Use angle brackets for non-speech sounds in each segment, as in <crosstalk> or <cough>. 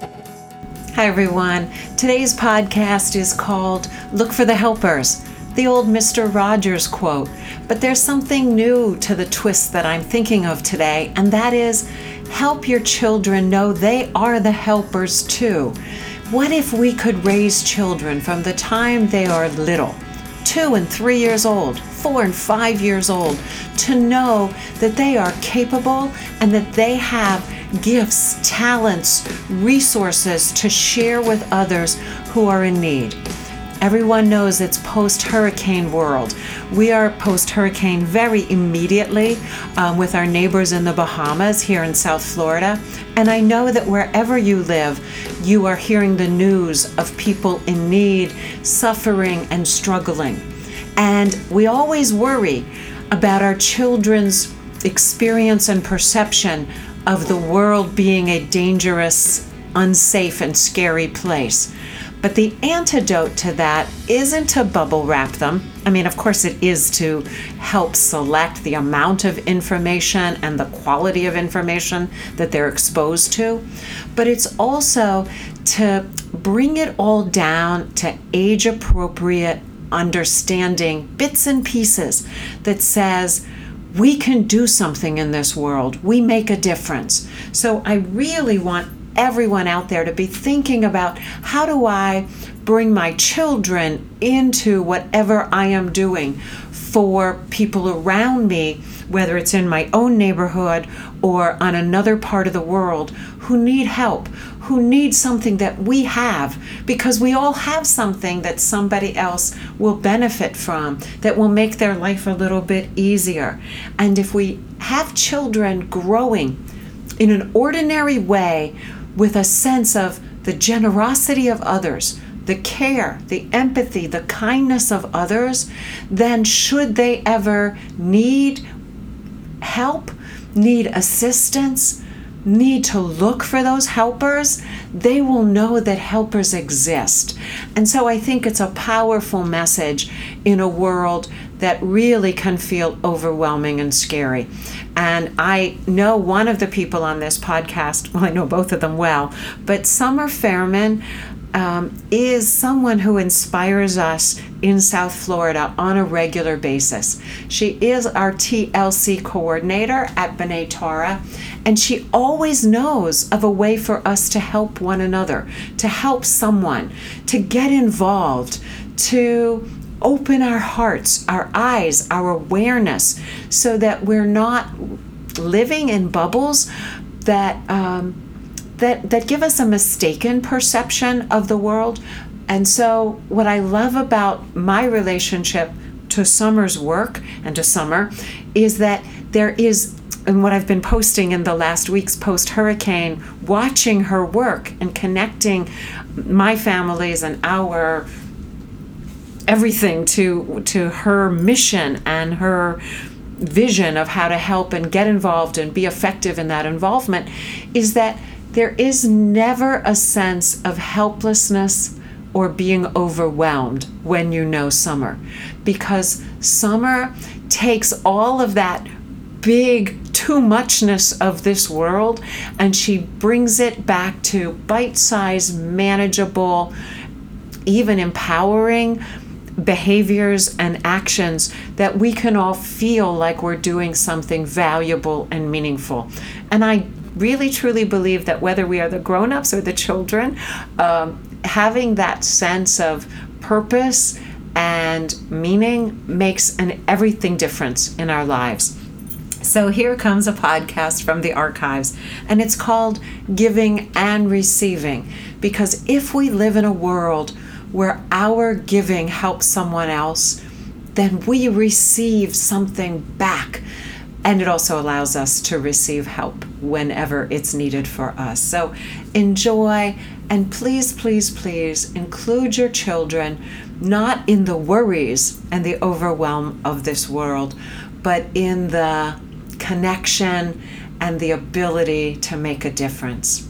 Hi, everyone. Today's podcast is called Look for the Helpers, the old Mr. Rogers quote. But there's something new to the twist that I'm thinking of today, and that is help your children know they are the helpers too. What if we could raise children from the time they are little, two and three years old, four and five years old, to know that they are capable and that they have gifts, talents, resources to share with others who are in need. Everyone knows it's post hurricane world. We are post hurricane very immediately um, with our neighbors in the Bahamas here in South Florida. And I know that wherever you live, you are hearing the news of people in need, suffering, and struggling. And we always worry about our children's experience and perception of the world being a dangerous, unsafe, and scary place. But the antidote to that isn't to bubble wrap them. I mean, of course, it is to help select the amount of information and the quality of information that they're exposed to. But it's also to bring it all down to age appropriate understanding, bits and pieces that says, we can do something in this world. We make a difference. So I really want everyone out there to be thinking about how do I bring my children into whatever I am doing for people around me, whether it's in my own neighborhood or on another part of the world who need help, who need something that we have, because we all have something that somebody else will benefit from that will make their life a little bit easier. And if we have children growing in an ordinary way with a sense of the generosity of others, the care, the empathy, the kindness of others, then should they ever need help, need assistance, need to look for those helpers, they will know that helpers exist. And so I think it's a powerful message in a world that really can feel overwhelming and scary. And I know one of the people on this podcast, <laughs> well, I know both of them well, but Summer Fairman um, is someone who inspires us in South Florida on a regular basis. She is our TLC coordinator at B'nai Torah, and she always knows of a way for us to help one another, to help someone, to get involved, to open our hearts, our eyes, our awareness, so that we're not living in bubbles that. Um, that, that give us a mistaken perception of the world. And so, what I love about my relationship to Summer's work and to Summer is that there is, and what I've been posting in the last week's post hurricane, watching her work and connecting my families and our everything to to her mission and her vision of how to help and get involved and be effective in that involvement is that there is never a sense of helplessness or being overwhelmed when you know summer because summer takes all of that big too muchness of this world and she brings it back to bite-sized manageable even empowering behaviors and actions that we can all feel like we're doing something valuable and meaningful. And i really truly believe that whether we are the grown ups or the children, um, having that sense of purpose and meaning makes an everything difference in our lives. So here comes a podcast from the archives, and it's called Giving and Receiving. Because if we live in a world where our giving helps someone else, then we receive something back and it also allows us to receive help whenever it's needed for us. So enjoy and please, please, please include your children not in the worries and the overwhelm of this world, but in the connection and the ability to make a difference.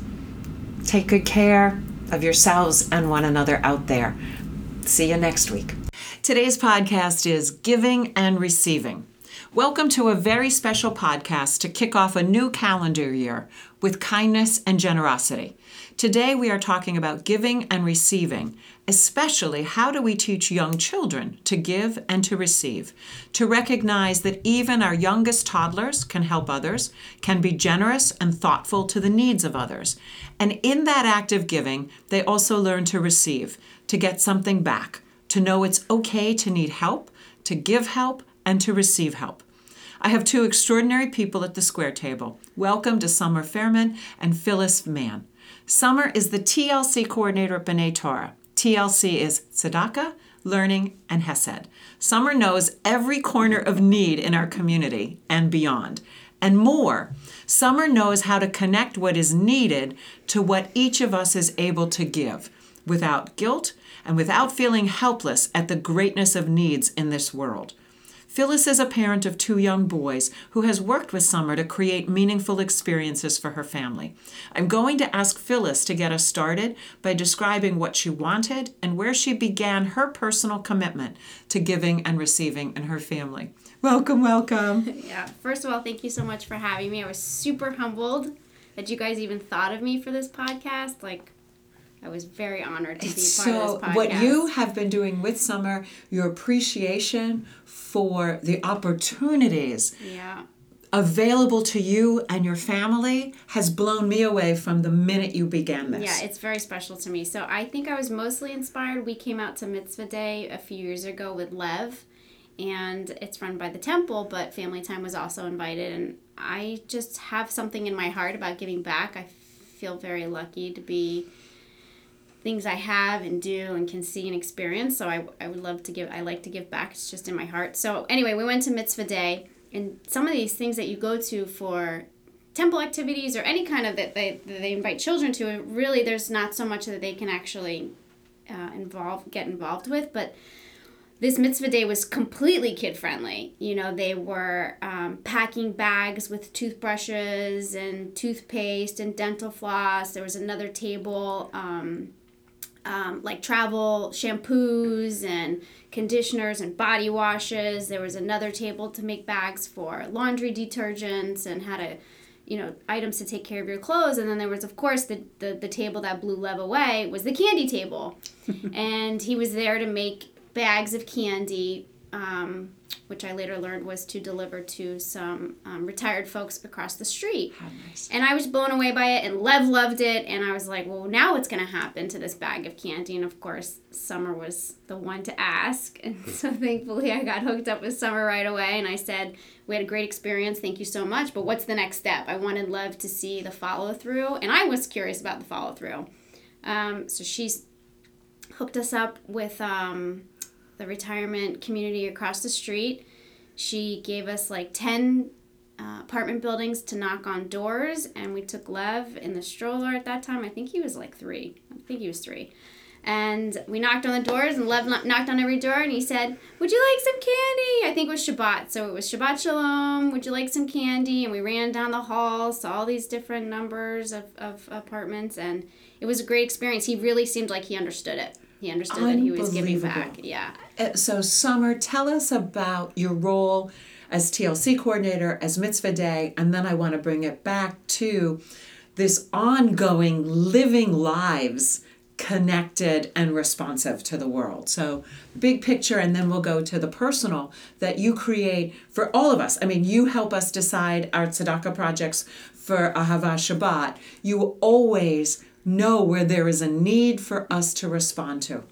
Take good care of yourselves and one another out there. See you next week. Today's podcast is Giving and Receiving Welcome to a very special podcast to kick off a new calendar year with kindness and generosity. Today we are talking about giving and receiving, especially how do we teach young children to give and to receive, to recognize that even our youngest toddlers can help others, can be generous and thoughtful to the needs of others. And in that act of giving, they also learn to receive, to get something back, to know it's okay to need help, to give help, and to receive help. I have two extraordinary people at the square table. Welcome to Summer Fairman and Phyllis Mann. Summer is the TLC coordinator at B'nai Torah. TLC is Tzedakah, Learning, and Hesed. Summer knows every corner of need in our community and beyond, and more. Summer knows how to connect what is needed to what each of us is able to give without guilt and without feeling helpless at the greatness of needs in this world. Phyllis is a parent of two young boys who has worked with Summer to create meaningful experiences for her family. I'm going to ask Phyllis to get us started by describing what she wanted and where she began her personal commitment to giving and receiving in her family. Welcome, welcome. <laughs> Yeah, first of all, thank you so much for having me. I was super humbled that you guys even thought of me for this podcast. Like, I was very honored to it's be part so of this podcast. So what you have been doing with Summer, your appreciation for the opportunities yeah. available to you and your family has blown me away from the minute you began this. Yeah, it's very special to me. So I think I was mostly inspired. We came out to Mitzvah Day a few years ago with Lev, and it's run by the temple, but Family Time was also invited. And I just have something in my heart about giving back. I feel very lucky to be things I have and do and can see and experience. So I, I would love to give, I like to give back. It's just in my heart. So anyway, we went to Mitzvah Day, and some of these things that you go to for temple activities or any kind of that they, that they invite children to, really there's not so much that they can actually uh, involve, get involved with. But this mitzvah day was completely kid friendly. You know, they were um, packing bags with toothbrushes and toothpaste and dental floss. There was another table. Um, um, like travel shampoos and conditioners and body washes. There was another table to make bags for laundry detergents and how to, you know, items to take care of your clothes. And then there was, of course, the, the, the table that blew Lev away was the candy table. <laughs> and he was there to make bags of candy. Um, which I later learned was to deliver to some um, retired folks across the street. How Nice. And I was blown away by it, and Lev loved it. And I was like, well, now what's going to happen to this bag of candy? And of course, Summer was the one to ask. <laughs> And so thankfully, I got hooked up with Summer right away. And I said, we had a great experience. Thank you so much. But what's the next step? I wanted Lev to see the follow through, and I was curious about the follow through. Um, so she's hooked us up with. Um, the retirement community across the street. She gave us like 10 uh, apartment buildings to knock on doors, and we took Lev in the stroller at that time. I think he was like three. I think he was three. And we knocked on the doors, and Lev knocked on every door, and he said, Would you like some candy? I think it was Shabbat. So it was Shabbat Shalom. Would you like some candy? And we ran down the hall, saw all these different numbers of, of apartments, and it was a great experience. He really seemed like he understood it. He understood that he was giving back. Yeah. Uh, So, Summer, tell us about your role as TLC coordinator, as Mitzvah Day, and then I want to bring it back to this ongoing living lives connected and responsive to the world. So, big picture, and then we'll go to the personal that you create for all of us. I mean, you help us decide our tzedakah projects for Ahava Shabbat. You always know where there is a need for us to respond to.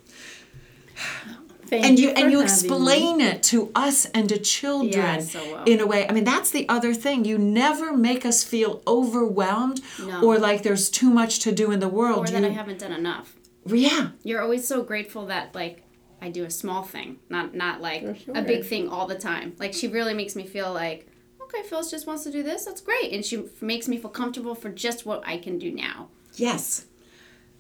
Thank and you, for and you explain me. it to us and to children Yeah, so well. in a way. I mean, that's the other thing. You never make us feel overwhelmed No. or like there's too much to do in the world. Or that You- I haven't done enough. yeah. You're always so grateful that like I do a small thing, not not like sure. a big thing all the time. Like she really makes me feel like okay, Phyllis just wants to do this. That's great, and she makes me feel comfortable for just what I can do now. Yes.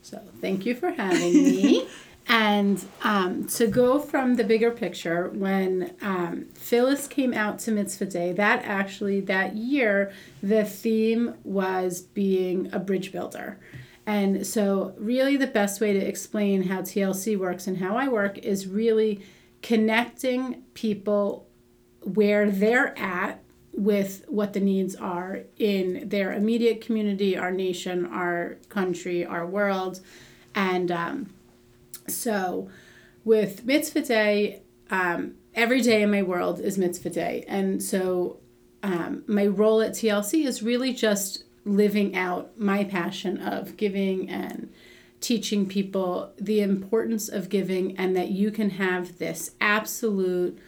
So thank you for having me. <laughs> and um, to go from the bigger picture, when um, Phyllis came out to Mitzvah Day, that actually that year the theme was being a bridge builder. And so, really, the best way to explain how TLC works and how I work is really connecting people where they're at with what the needs are in their immediate community, our nation, our country, our world. And um, so with Mitzvah Day, um, every day in my world is Mitzvah Day. And so um, my role at TLC is really just living out my passion of giving and teaching people the importance of giving and that you can have this absolute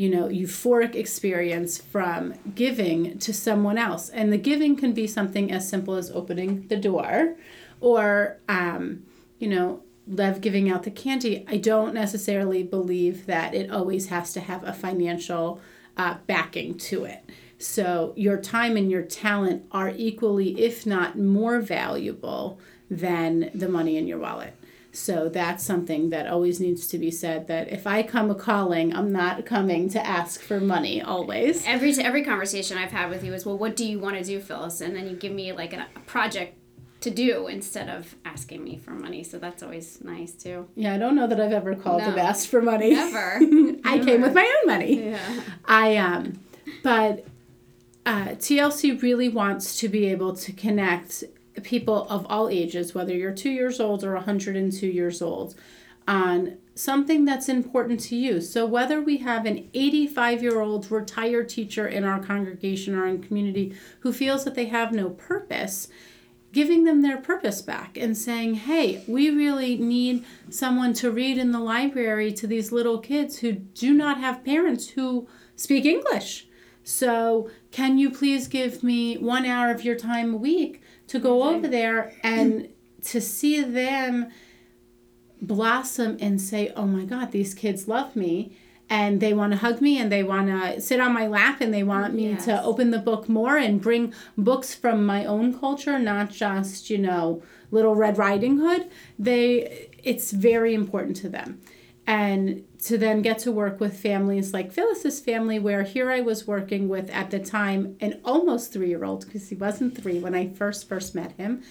you know euphoric experience from giving to someone else and the giving can be something as simple as opening the door or um, you know love giving out the candy, I don't necessarily believe that it always has to have a financial uh, backing to it. So your time and your talent are equally, if not more valuable than the money in your wallet. So that's something that always needs to be said that if I come a calling, I'm not coming to ask for money always. Every every conversation I've had with you is, well, what do you want to do, Phyllis? And then you give me like a, a project to do instead of asking me for money. So that's always nice too. Yeah, I don't know that I've ever called No. and asked for money. Never. <laughs> I came with my own money. Yeah. I um, but uh, TLC really wants to be able to connect people of all ages, whether you're two years old or 102 years old, on something that's important to you. So whether we have an 85 year old retired teacher in our congregation or in community who feels that they have no purpose, giving them their purpose back and saying, hey, we really need someone to read in the library to these little kids who do not have parents who speak English. So, can you please give me one hour of your time a week to go over there and to see them blossom and say, oh my God, these kids love me and they want to hug me and they want to sit on my lap and they want me Yes. to open the book more and bring books from my own culture, not just, you know, Little Red Riding Hood. They it's very important to them. And to then get to work with families like Phyllis's family, where here I was working with at the time an almost three year old, because he wasn't three when I first first met him.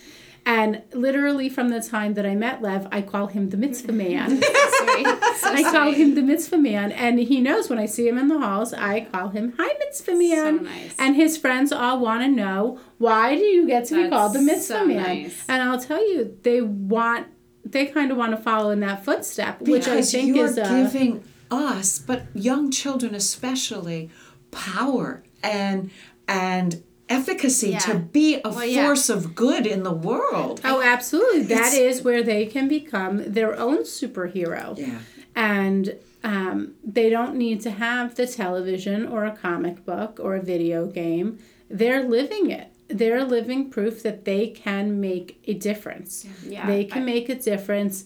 And literally from the time that I met Lev, I call him the mitzvah man. <laughs> So <laughs> I call sweet. him the mitzvah man, and he knows when I see him in the halls, I call him hi mitzvah man. nice. And his friends all want to know why do you get to be called the mitzvah so man? nice. And I'll tell you, they want, they kind of want to follow in that footstep, which I think you're is a giving us, but young children especially, power and and efficacy Yeah. to be a Well, yeah. force of good in the world. Oh, absolutely. That It's- is where they can become their own superhero. Yeah. And um, they don't need to have the television or a comic book or a video game. They're living it. They're living proof that they can make a difference. Yeah, they can I- make a difference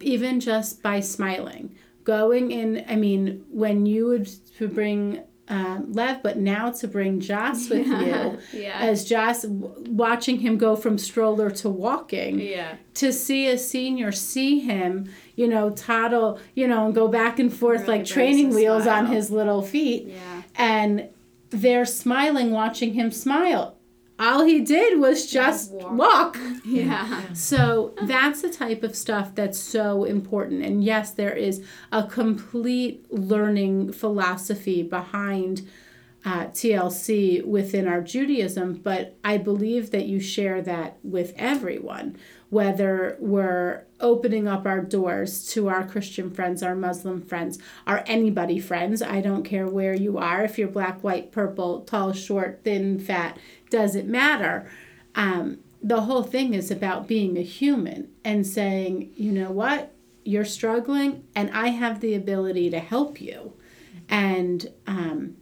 even just by smiling. Going in, I mean, when you would to bring um, Lev, but now to bring Joss <laughs> with you, Yeah. as Joss, w- watching him go from stroller to walking Yeah. to see a senior see him, you know, toddle, you know, and go back and forth Really like training wheels on his little feet. Yeah. And they're smiling watching him smile. All he did was just walk. <laughs> walk. Yeah. So that's the type of stuff that's so important. And yes, there is a complete learning philosophy behind uh, TLC within our Judaism, but I believe that you share that with everyone, whether we're opening up our doors to our Christian friends, our Muslim friends, our anybody friends. I don't care where you are, if you're black, white, purple, tall, short, thin, fat, doesn't matter. Um, the whole thing is about being a human and saying, you know what, you're struggling, and I have the ability to help you. And um,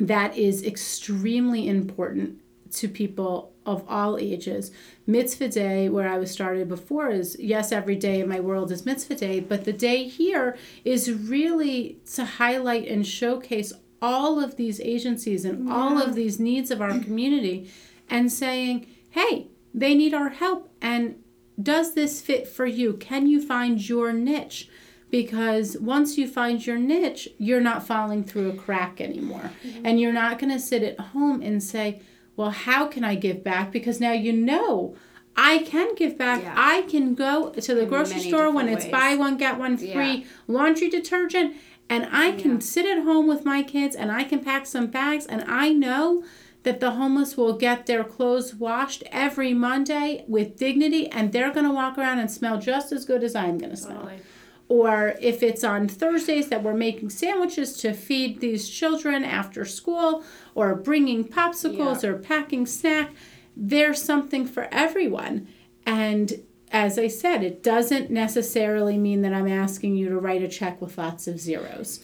that is extremely important to people of all ages. Mitzvah Day, where I was started before, is yes, every day in my world is Mitzvah Day, but the day here is really to highlight and showcase all of these agencies and all of these needs of our <clears throat> community and saying, hey, they need our help. And does this fit for you? Can you find your niche? Because once you find your niche, you're not falling through a crack anymore. And you're not going to sit at home and say, well, how can I give back? Because now you know I can give back. Yeah. I can go to the grocery store when it's ways. buy one, get one free Yeah. laundry detergent and I can sit at home with my kids and I can pack some bags and I know that the homeless will get their clothes washed every Monday with dignity and they're going to walk around and smell just as good as I'm going to smell. Totally. Or if it's on Thursdays that we're making sandwiches to feed these children after school or bringing popsicles Yeah. or packing snack, there's something for everyone. And as I said, it doesn't necessarily mean that I'm asking you to write a check with lots of zeros.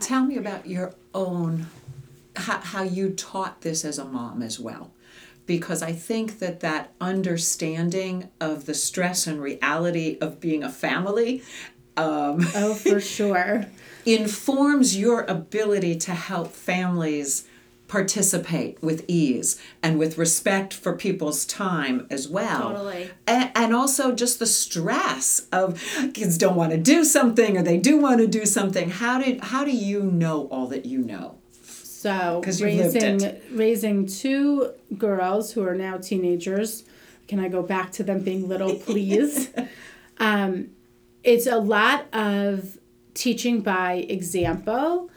Tell me about your own, how, how you taught this as a mom as well. Because I think that that understanding of the stress and reality of being a family um, Oh, for sure. <laughs> informs your ability to help families participate with ease and with respect for people's time as well. Totally. And, and also just the stress of kids don't want to do something or they do want to do something. How did how do you know all that you know? So 'Cause you've lived raising it. raising two girls who are now teenagers. Can I go back to them being little, please? <laughs> um, it's a lot of teaching by example,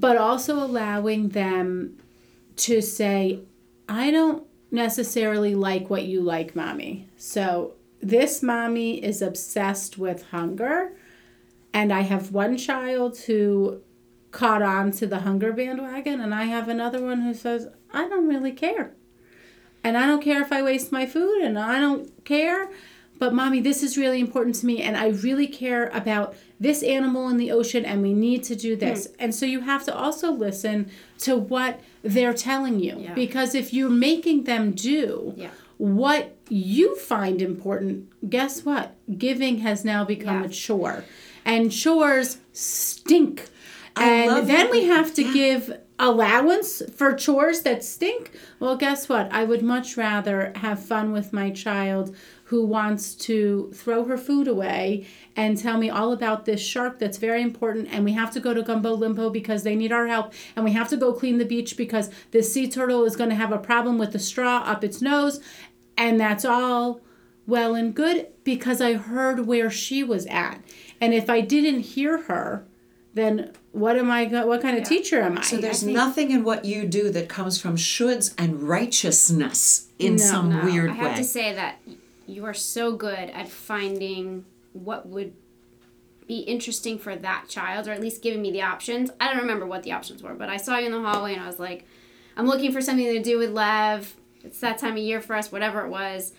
but also allowing them to say, I don't necessarily like what you like, mommy. So this mommy is obsessed with hunger. And I have one child who caught on to the hunger bandwagon, and I have another one who says, I don't really care. And I don't care if I waste my food, and I don't care. But, mommy, this is really important to me, and I really care about this animal in the ocean, and we need to do this. Hmm. And so you have to also listen to what they're telling you. Yeah. Because if you're making them do Yeah. what you find important, guess what? Giving has now become Yeah. a chore. And chores stink. I and then that we have to give allowance for chores that stink. Well, guess what? I would much rather have fun with my child who wants to throw her food away and tell me all about this shark that's very important and we have to go to Gumbo Limbo because they need our help and we have to go clean the beach because this sea turtle is going to have a problem with the straw up its nose and that's all well and good because I heard where she was at. And if I didn't hear her, then what am I go- what kind of teacher am I? So there's nothing in what you do that comes from shoulds and righteousness in No, some No, weird I have way. to say that you are so good at finding what would be interesting for that child, or at least giving me the options. I don't remember what the options were, but I saw you in the hallway and I was like, I'm looking for something to do with Lev. It's that time of year for us, whatever it was.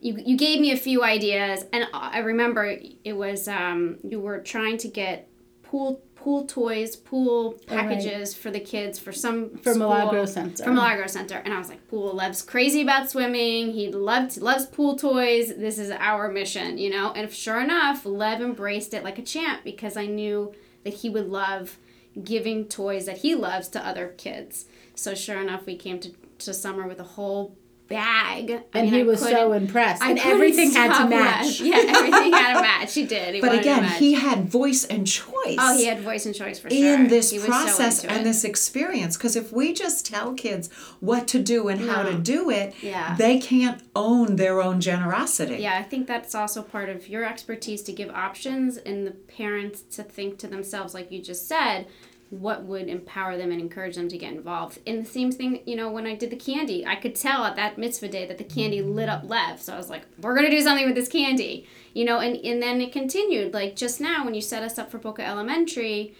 You, you gave me a few ideas, and I remember it was um, you were trying to get pool pool toys, pool Oh, right. packages for the kids for some For school- Milagro Center. For Milagro Center, and I was like, Pool loves crazy about swimming. He loved loves pool toys. This is our mission, you know. And sure enough, Lev embraced it like a champ because I knew that he would love giving toys that he loves to other kids. So sure enough, we came to, to summer with a whole bag, and he I was so impressed. I and everything had to match. laughing. Yeah, everything had to match. He did. He but again, he had voice and choice. oh, he had voice and choice for sure. in this He was so process and this experience because if we just tell kids what to do and how to do it Yeah. they can't own their own generosity Yeah, I think that's also part of your expertise to give options and the parents to think to themselves, like you just said, what would empower them and encourage them to get involved. And the same thing, you know, when I did the candy, I could tell at that mitzvah day that the candy lit up Lev. So I was like, we're going to do something with this candy, you know, and, and then it continued. Like just now, when you set us up for Boca Elementary,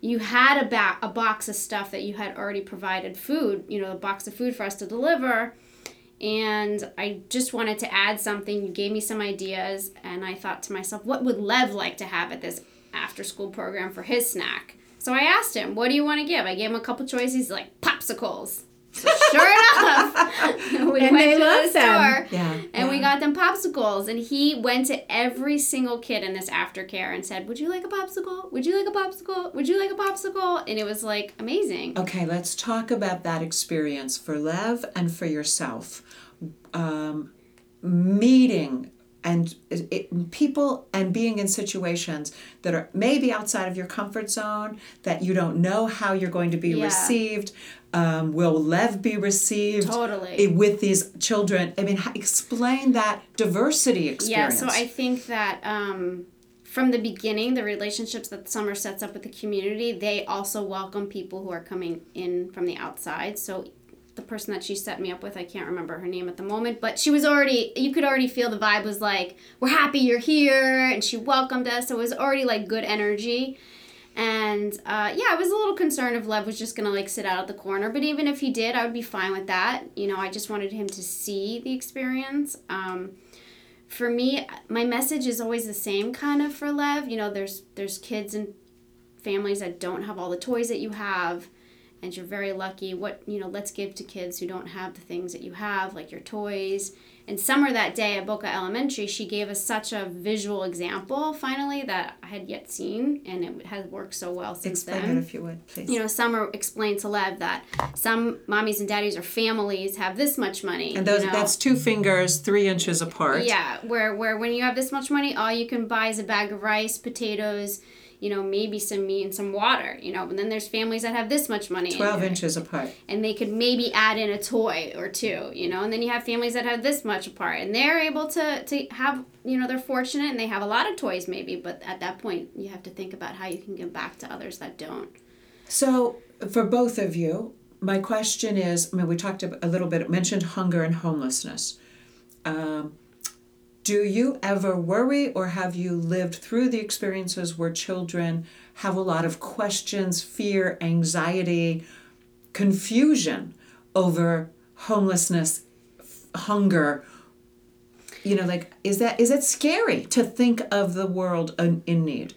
you had a, ba- a box of stuff that you had already provided food, you know, a box of food for us to deliver and I just wanted to add something. You gave me some ideas, and I thought to myself, what would Lev like to have at this after school program for his snack? So I asked him, what do you want to give? I gave him a couple choices. He's like, popsicles. So sure <laughs> enough, <laughs> we And went to the them. store Yeah, and we got them popsicles. And he went to every single kid in this aftercare and said, Would you like a popsicle? Would you like a popsicle? Would you like a popsicle? And it was like amazing. okay let's talk about that experience for lev and for yourself um, meeting and it, people and being in situations that are maybe outside of your comfort zone that you don't know how you're going to be Yeah. received um, will lev be received Totally. with these children i mean explain that diversity experience. Yeah, so I think that um, from the beginning, the relationships that Summer sets up with the community, they also welcome people who are coming in from the outside. So the person that she set me up with, I can't remember her name at the moment, but she was already, you could already feel the vibe was like, we're happy you're here. And she welcomed us. So it was already like good energy. And uh, yeah, I was a little concerned if Lev was just gonna like sit out at the corner. But even if he did, I would be fine with that. You know, I just wanted him to see the experience. Um, for me, my message is always the same kind of for Lev. You know, there's there's kids and families that don't have all the toys that you have and you're very lucky what you know let's give to kids who don't have the things that you have like your toys and summer that day at boca elementary she gave us such a visual example finally that i had yet seen and it has worked so well since Explain then it if you would, please. you know summer explained to lev that some mommies and daddies or families have this much money and those you know? that's two fingers, three inches apart. yeah where where when you have this much money all you can buy is a bag of rice potatoes you know, maybe some meat and some water, you know. And then there's families that have this much money. 12 inches apart. And they could maybe add in a toy or two, you know. And then you have families that have this much apart. And they're able to, to have, you know, they're fortunate and they have a lot of toys maybe. But at that point, you have to think about how you can give back to others that don't. So, for both of you, my question is I mean, we talked a little bit, mentioned hunger and homelessness. Um, do you ever worry or have you lived through the experiences where children have a lot of questions, fear, anxiety, confusion over homelessness, hunger? You know, like is that is it scary to think of the world in, need?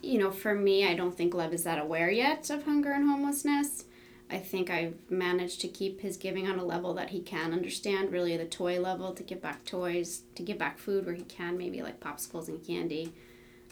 You know, for me, I don't think Lev is that aware yet of hunger and homelessness. I think I've managed to keep his giving on a level that he can understand, really the toy level, to give back toys, to give back food where he can, maybe like popsicles and candy.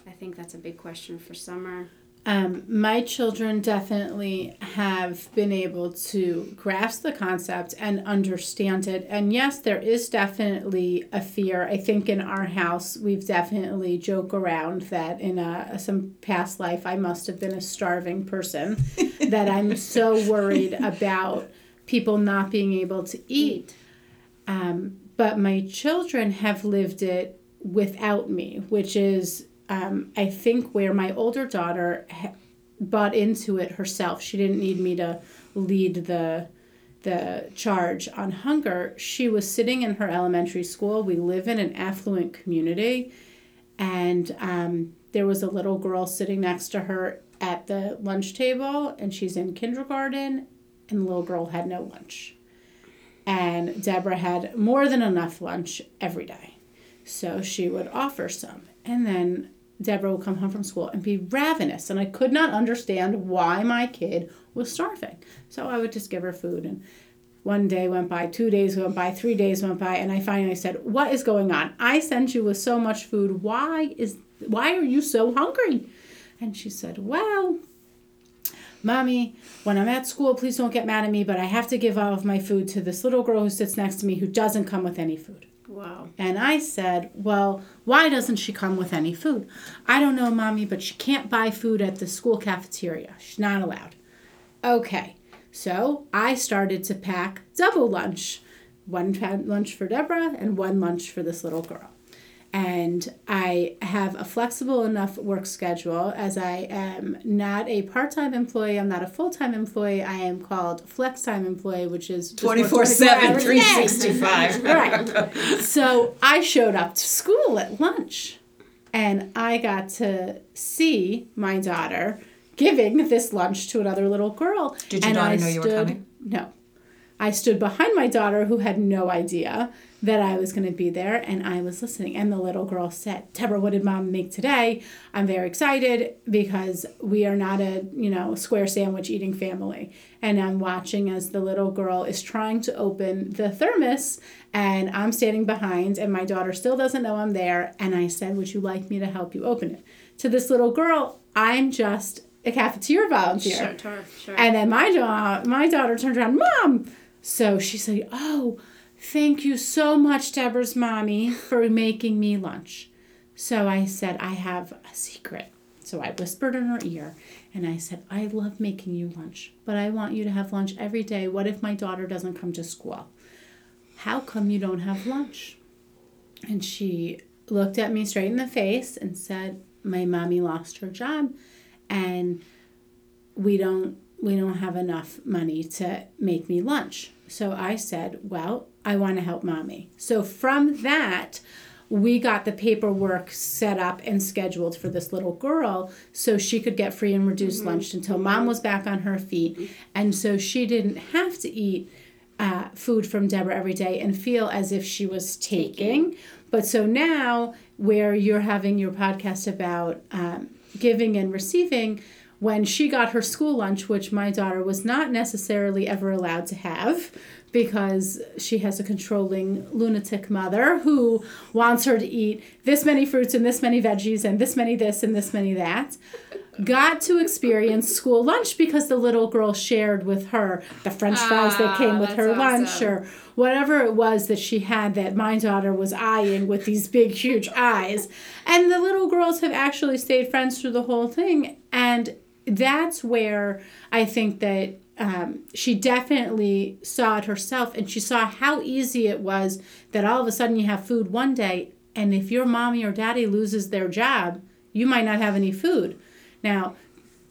I think that's a big question for summer. Um, my children definitely have been able to grasp the concept and understand it. And yes, there is definitely a fear. I think in our house, we've definitely joke around that in a, some past life, I must have been a starving person, <laughs> that I'm so worried about people not being able to eat. Um, but my children have lived it without me, which is um, I think where my older daughter bought into it herself. She didn't need me to lead the the charge on hunger. She was sitting in her elementary school. We live in an affluent community, and um, there was a little girl sitting next to her at the lunch table, and she's in kindergarten, and the little girl had no lunch. And Deborah had more than enough lunch every day. So she would offer some. And then Deborah would come home from school and be ravenous. And I could not understand why my kid was starving. So I would just give her food. And one day went by, two days went by, three days went by, and I finally said, What is going on? I sent you with so much food. Why is why are you so hungry? And she said, Well, Mommy, when I'm at school, please don't get mad at me, but I have to give all of my food to this little girl who sits next to me who doesn't come with any food. Wow. And I said, Well, why doesn't she come with any food? I don't know, Mommy, but she can't buy food at the school cafeteria. She's not allowed. Okay. So I started to pack double lunch one lunch for Deborah and one lunch for this little girl. And I have a flexible enough work schedule as I am not a part time employee, I'm not a full time employee. I am called flex time employee, which is just 24 7, hours a day. 365. <laughs> Right. So I showed up to school at lunch and I got to see my daughter giving this lunch to another little girl. Did your and daughter I know you were stood- coming? No. I stood behind my daughter who had no idea that I was going to be there and I was listening. And the little girl said, Deborah, what did mom make today? I'm very excited because we are not a, you know, square sandwich eating family. And I'm watching as the little girl is trying to open the thermos and I'm standing behind and my daughter still doesn't know I'm there. And I said, Would you like me to help you open it? To this little girl, I'm just a cafeteria volunteer. Sure, sure, sure. And then my da- my daughter turned around, Mom. So she said, Oh, thank you so much, Deborah's mommy, for making me lunch. So I said, I have a secret. So I whispered in her ear and I said, I love making you lunch, but I want you to have lunch every day. What if my daughter doesn't come to school? How come you don't have lunch? And she looked at me straight in the face and said, my mommy lost her job and we don't we don't have enough money to make me lunch. So I said, well, I want to help mommy. So from that, we got the paperwork set up and scheduled for this little girl so she could get free and reduced mm-hmm. lunch until mom was back on her feet. And so she didn't have to eat uh, food from Deborah every day and feel as if she was taking. taking. But so now, where you're having your podcast about um, giving and receiving, when she got her school lunch, which my daughter was not necessarily ever allowed to have because she has a controlling lunatic mother who wants her to eat this many fruits and this many veggies and this many this and this many that got to experience school lunch because the little girl shared with her the french fries that came ah, with her awesome. lunch or whatever it was that she had that my daughter was eyeing with these big huge eyes and the little girls have actually stayed friends through the whole thing and that's where i think that um, she definitely saw it herself and she saw how easy it was that all of a sudden you have food one day and if your mommy or daddy loses their job you might not have any food. Now,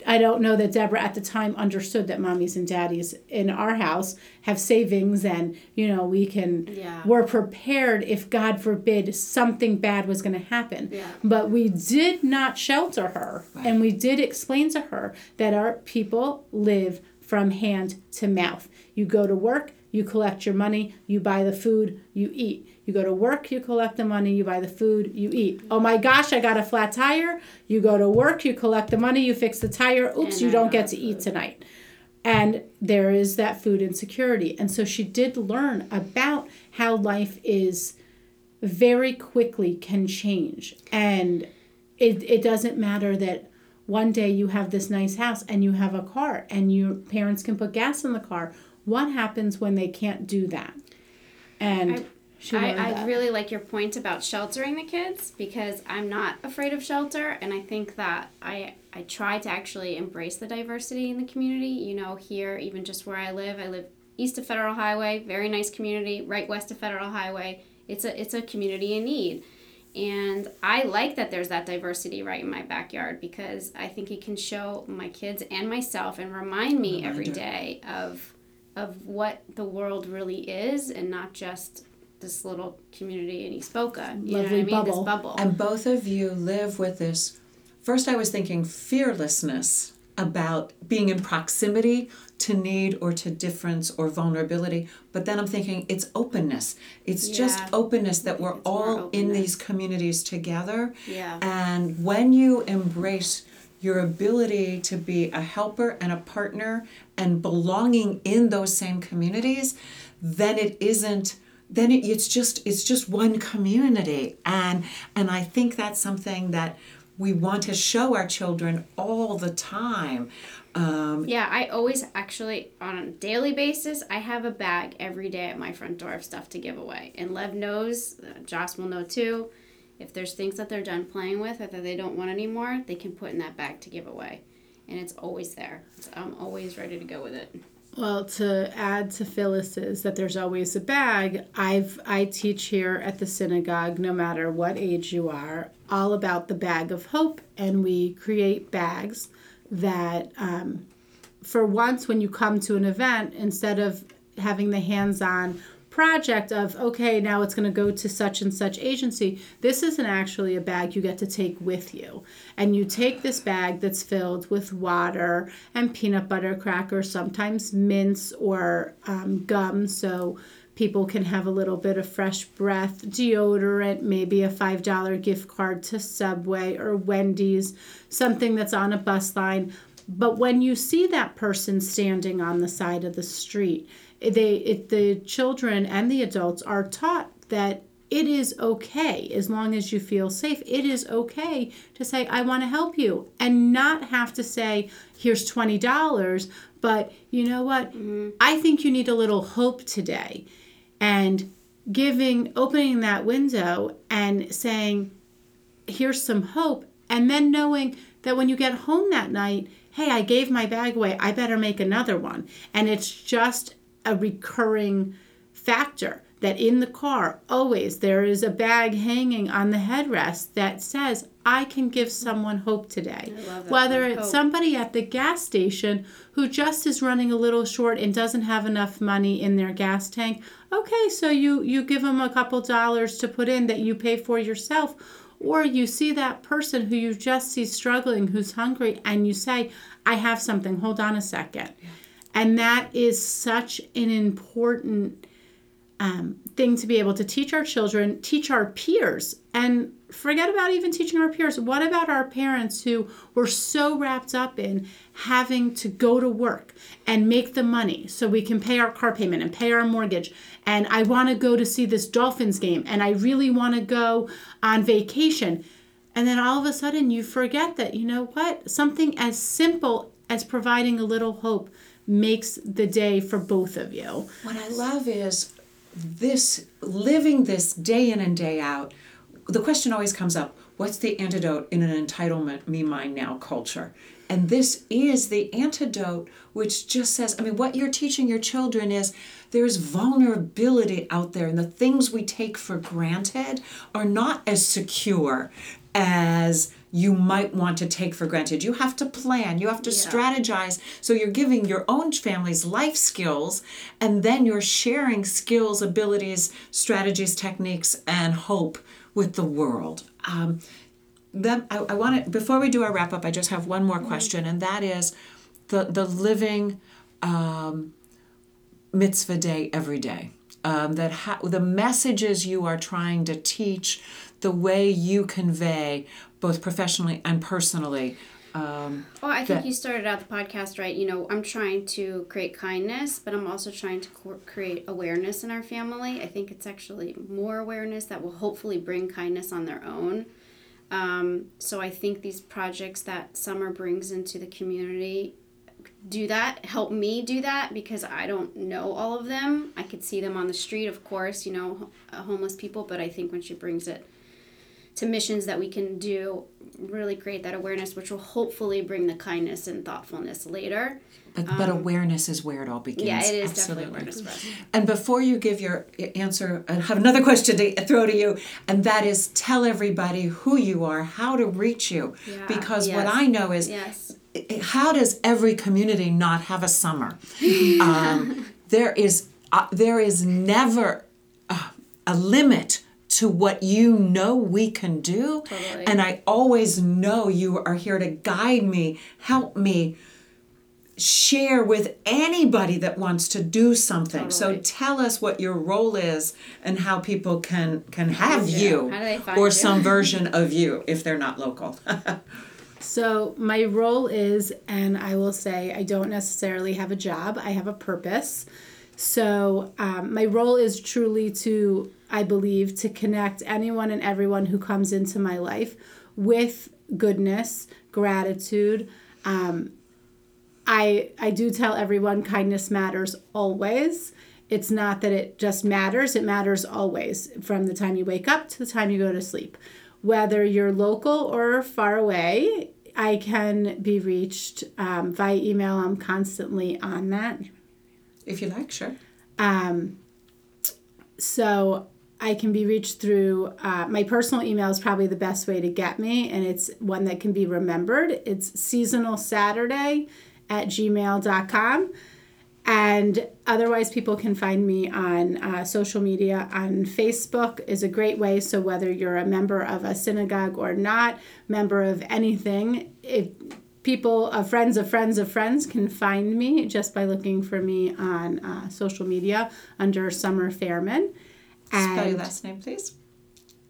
I don't know that Deborah at the time understood that mommies and daddies in our house have savings and, you know, we can, yeah. we're prepared if God forbid something bad was going to happen. Yeah. But we did not shelter her right. and we did explain to her that our people live from hand to mouth. You go to work, you collect your money, you buy the food, you eat. You go to work, you collect the money, you buy the food, you eat. Oh my gosh, I got a flat tire. You go to work, you collect the money, you fix the tire. Oops, and you don't get to eat tonight. And there is that food insecurity. And so she did learn about how life is very quickly can change. And it, it doesn't matter that one day you have this nice house and you have a car and your parents can put gas in the car. What happens when they can't do that? And I, I, I really like your point about sheltering the kids because I'm not afraid of shelter, and I think that I I try to actually embrace the diversity in the community. You know, here even just where I live, I live east of Federal Highway, very nice community, right west of Federal Highway. It's a it's a community in need. And I like that there's that diversity right in my backyard because I think it can show my kids and myself and remind me every day of of what the world really is and not just this little community in East Boca. You Lovely know what I mean? Bubble. This bubble. And both of you live with this. First, I was thinking fearlessness about being in proximity to need or to difference or vulnerability. But then I'm thinking it's openness. It's yeah. just openness that we're it's all in these communities together. Yeah. And when you embrace your ability to be a helper and a partner and belonging in those same communities, then it isn't then it, it's just it's just one community. And and i think that's something that we want to show our children all the time. Um, yeah i always actually on a daily basis i have a bag every day at my front door of stuff to give away. And lev knows uh, joss will know too if there's things that they're done playing with or that they don't want anymore they can put in that bag to give away. And it's always there. So i'm always ready to go with it. Well, to add to Phyllis's that there's always a bag, I've I teach here at the synagogue, no matter what age you are, all about the bag of hope, and we create bags that, um, for once, when you come to an event, instead of having the hands-on project of okay now it's going to go to such and such agency this isn't actually a bag you get to take with you. And you take this bag that's filled with water and peanut butter crackers sometimes mints or um, gum so people can have a little bit of fresh breath deodorant maybe a five dollar gift card to subway or wendy's something that's on a bus line. But when you see that person standing on the side of the street they it, the children and the adults are taught that it is okay as long as you feel safe it is okay to say i want to help you and not have to say here's $20 but you know what? Mm-hmm. i think you need a little hope today. And giving opening that window and saying here's some hope and then knowing that when you get home that night hey i gave my bag away i better make another one. And it's just a recurring factor that in the car always there is a bag hanging on the headrest that says I can give someone hope today. Whether one, it's hope. somebody at the gas station who just is running a little short and doesn't have enough money in their gas tank. Okay, so you you give them a couple dollars to put in that you pay for yourself or you see that person who you just see struggling who's hungry and you say I have something. Hold on a second. And that is such an important um, thing to be able to teach our children, teach our peers, and forget about even teaching our peers. What about our parents who were so wrapped up in having to go to work and make the money so we can pay our car payment and pay our mortgage? And I want to go to see this Dolphins game and I really want to go on vacation. And then all of a sudden you forget that, you know what? Something as simple as providing a little hope makes the day for both of you. What I love is this living this day in and day out. The question always comes up what's the antidote in an entitlement, me, mine, now culture? And this is the antidote, which just says, I mean, what you're teaching your children is there's vulnerability out there, and the things we take for granted are not as secure as you might want to take for granted. You have to plan, you have to strategize. So you're giving your own family's life skills, and then you're sharing skills, abilities, strategies, techniques, and hope with the world. Um, then I, I want to before we do our wrap up, I just have one more question, and that is the the living um, mitzvah day every day. Um, that ha- the messages you are trying to teach, the way you convey, both professionally and personally. Um, Well, I think that- you started out the podcast right. You know, I'm trying to create kindness, but I'm also trying to co- create awareness in our family. I think it's actually more awareness that will hopefully bring kindness on their own. Um, so I think these projects that Summer brings into the community do that, help me do that because I don't know all of them. I could see them on the street, of course, you know, homeless people, but I think when she brings it to missions that we can do really create that awareness which will hopefully bring the kindness and thoughtfulness later but, but awareness is where it all begins. Um, yeah it is Absolutely. definitely awareness for us And before you give your answer, I have another question to throw to you, and that is tell everybody who you are, how to reach you. Yeah, because what. I know is yes how does every community not have a summer? <laughs> um, there is uh, there is never uh, a limit to what you know we can do, Totally. and I always know you are here to guide me, help me share with anybody that wants to do something. So tell us what your role is and how people can can have you How do they find or you? some <laughs> version of you if they're not local. <laughs> So, my role is, and I will say, I don't necessarily have a job, I have a purpose. So, um, my role is truly to, I believe, to connect anyone and everyone who comes into my life with goodness, gratitude. Um, I, I do tell everyone kindness matters always. It's not that it just matters, it matters always from the time you wake up to the time you go to sleep. Whether you're local or far away, I can be reached um, via email. I'm constantly on that. If you like, sure. Um, so I can be reached through uh, my personal email is probably the best way to get me, and it's one that can be remembered. It's seasonal Saturday at gmail.com. And otherwise, people can find me on uh, social media. On Facebook is a great way. So whether you're a member of a synagogue or not, member of anything, if people, uh, friends of friends of friends, can find me just by looking for me on uh, social media under Summer Faerman. Spell your last name, please.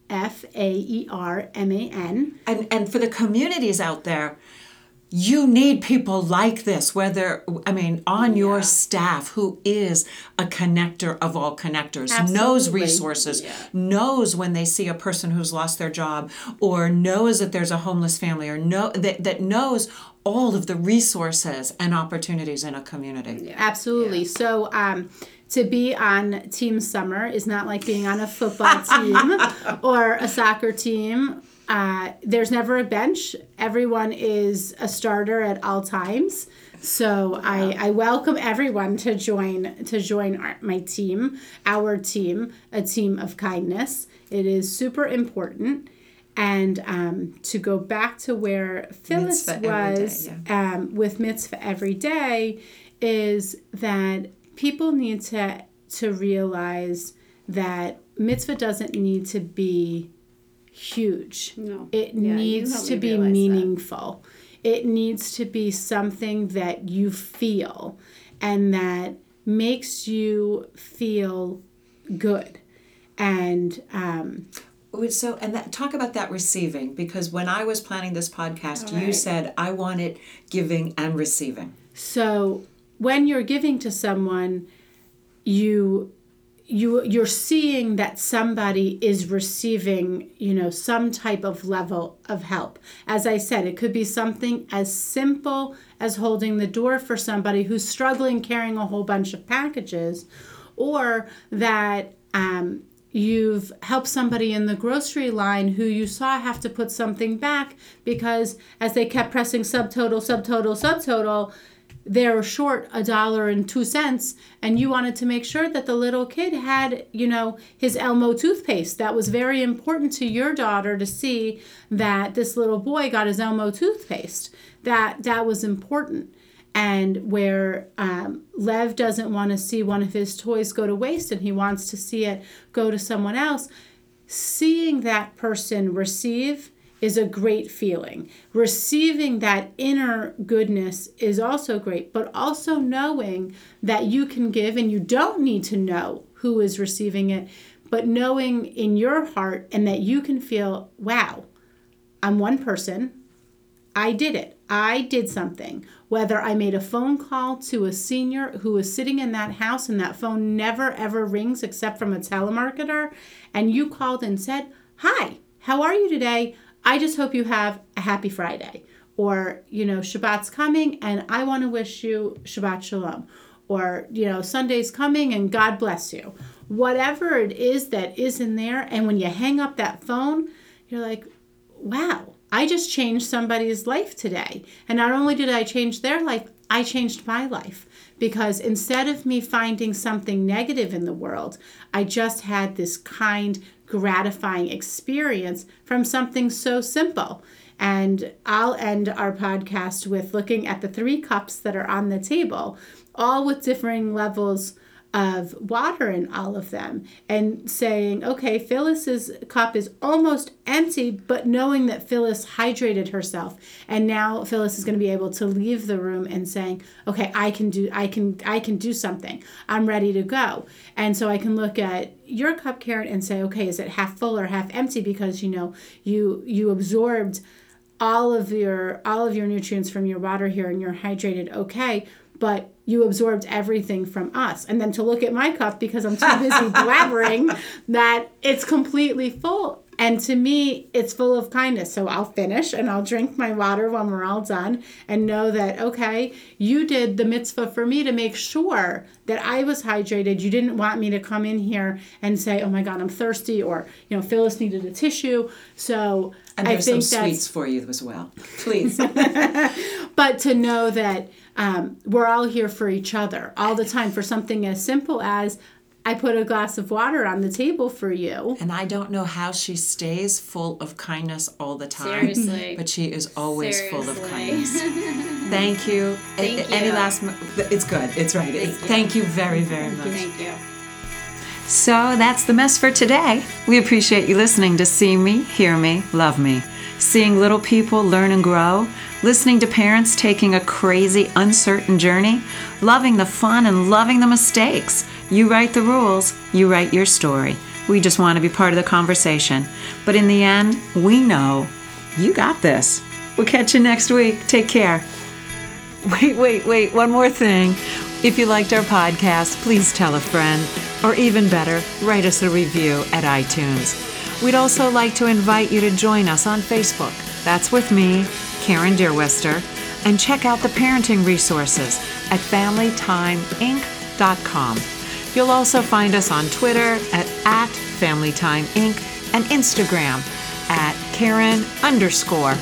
F A E R M A N. and and for the communities out there you need people like this whether i mean on your staff who is a connector of all connectors knows Absolutely. resources knows when they see a person who's lost their job or knows that there's a homeless family or know that, that knows all of the resources and opportunities in a community. Absolutely. So, um, to be on Team Summer is not like being on a football <laughs> team <laughs> or a soccer team uh, there's never a bench. Everyone is a starter at all times. So I, I welcome everyone to join to join our, my team, our team, a team of kindness. It is super important. And um, to go back to where Phyllis Mitzvah every day, was um, with mitzvah every day, is that people need to to realize that mitzvah doesn't need to be huge. No. It Yeah, you needs to be realize that. meaningful. It needs to be something that you feel and that makes you feel good. And um, So, and that, talk about that receiving because when I was planning this podcast, you said I want it giving and receiving. so when you're giving to someone, you you you're seeing that somebody is receiving you know some type of level of help. As i said it could be something as simple as holding the door for somebody who's struggling carrying a whole bunch of packages or that um, you've helped somebody in the grocery line who you saw have to put something back because as they kept pressing subtotal subtotal subtotal they're short a dollar and two cents and you wanted to make sure that the little kid had you know his elmo toothpaste. That was very important to your daughter to see that this little boy got his elmo toothpaste. That that was important. And where um, lev doesn't want to see one of his toys go to waste and he wants to see it go to someone else seeing that person receive is a great feeling. Receiving that inner goodness is also great, but also knowing that you can give and you don't need to know who is receiving it, but knowing in your heart and that you can feel, wow, I'm one person. I did it. I did something. Whether I made a phone call to a senior who was sitting in that house and that phone never ever rings except from a telemarketer, and you called and said, Hi, how are you today? I just hope you have a happy Friday. Or, you know, Shabbat's coming and I want to wish you Shabbat Shalom. Or, you know, Sunday's coming and God bless you. Whatever it is that is in there. And when you hang up that phone, you're like, wow, I just changed somebody's life today. And not only did I change their life, I changed my life. Because instead of me finding something negative in the world, I just had this kind, gratifying experience from something so simple. And I'll end our podcast with looking at the three cups that are on the table, all with differing levels of water in all of them and saying, okay, Phyllis's cup is almost empty, but knowing that Phyllis hydrated herself. And now Phyllis is going to be able to leave the room and saying, okay, I can do, I can, I can do something. I'm ready to go. And so I can look at your cup, Karen, and say, okay, is it half full or half empty? Because, you know, you, you absorbed all of your all of your nutrients from your water here and you're hydrated okay but you absorbed everything from us. And then to look at my cup because i'm too busy <laughs> blabbering that it's completely full. And to me it's full of kindness. So i'll finish and i'll drink my water when we're all done and know that okay you did the mitzvah for me to make sure that i was hydrated. You didn't want me to come in here and say oh my god i'm thirsty or you know phyllis needed a tissue. So And I there's some think that's sweets for you as well. Please. <laughs> <laughs> but to know that um, we're all here for each other all the time for something as simple as I put a glass of water on the table for you. and I don't know how she stays full of kindness all the time. Seriously. <laughs> But she is always full of kindness. <laughs> Thank you. A- Thank Any last? mo- It's good. It's right. It- Thank you very, very much. Thank you. So that's the mess for today. We appreciate you listening to See Me, Hear Me, Love Me. Seeing little people learn and grow, listening to parents taking a crazy, uncertain journey, loving the fun and loving the mistakes. You write the rules, you write your story. We just want to be part of the conversation. But in the end, we know you got this. We'll catch you next week. Take care. <laughs> Wait, wait, wait, one more thing. If you liked our podcast, please tell a friend, or even better, write us a review at iTunes. We'd also like to invite you to join us on Facebook. That's with me, Karen Deerwester, and check out the parenting resources at FamilyTimeInc.com. You'll also find us on Twitter at, at FamilyTimeInc and Instagram at Karen underscore.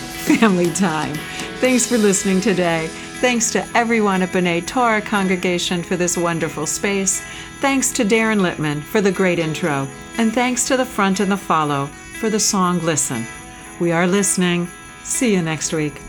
Thanks for listening today. Thanks to everyone at B'nai Torah Congregation for this wonderful space. Thanks to Darren Littman for the great intro. And thanks to the front and the follow for the song Listen. We are listening. See you next week.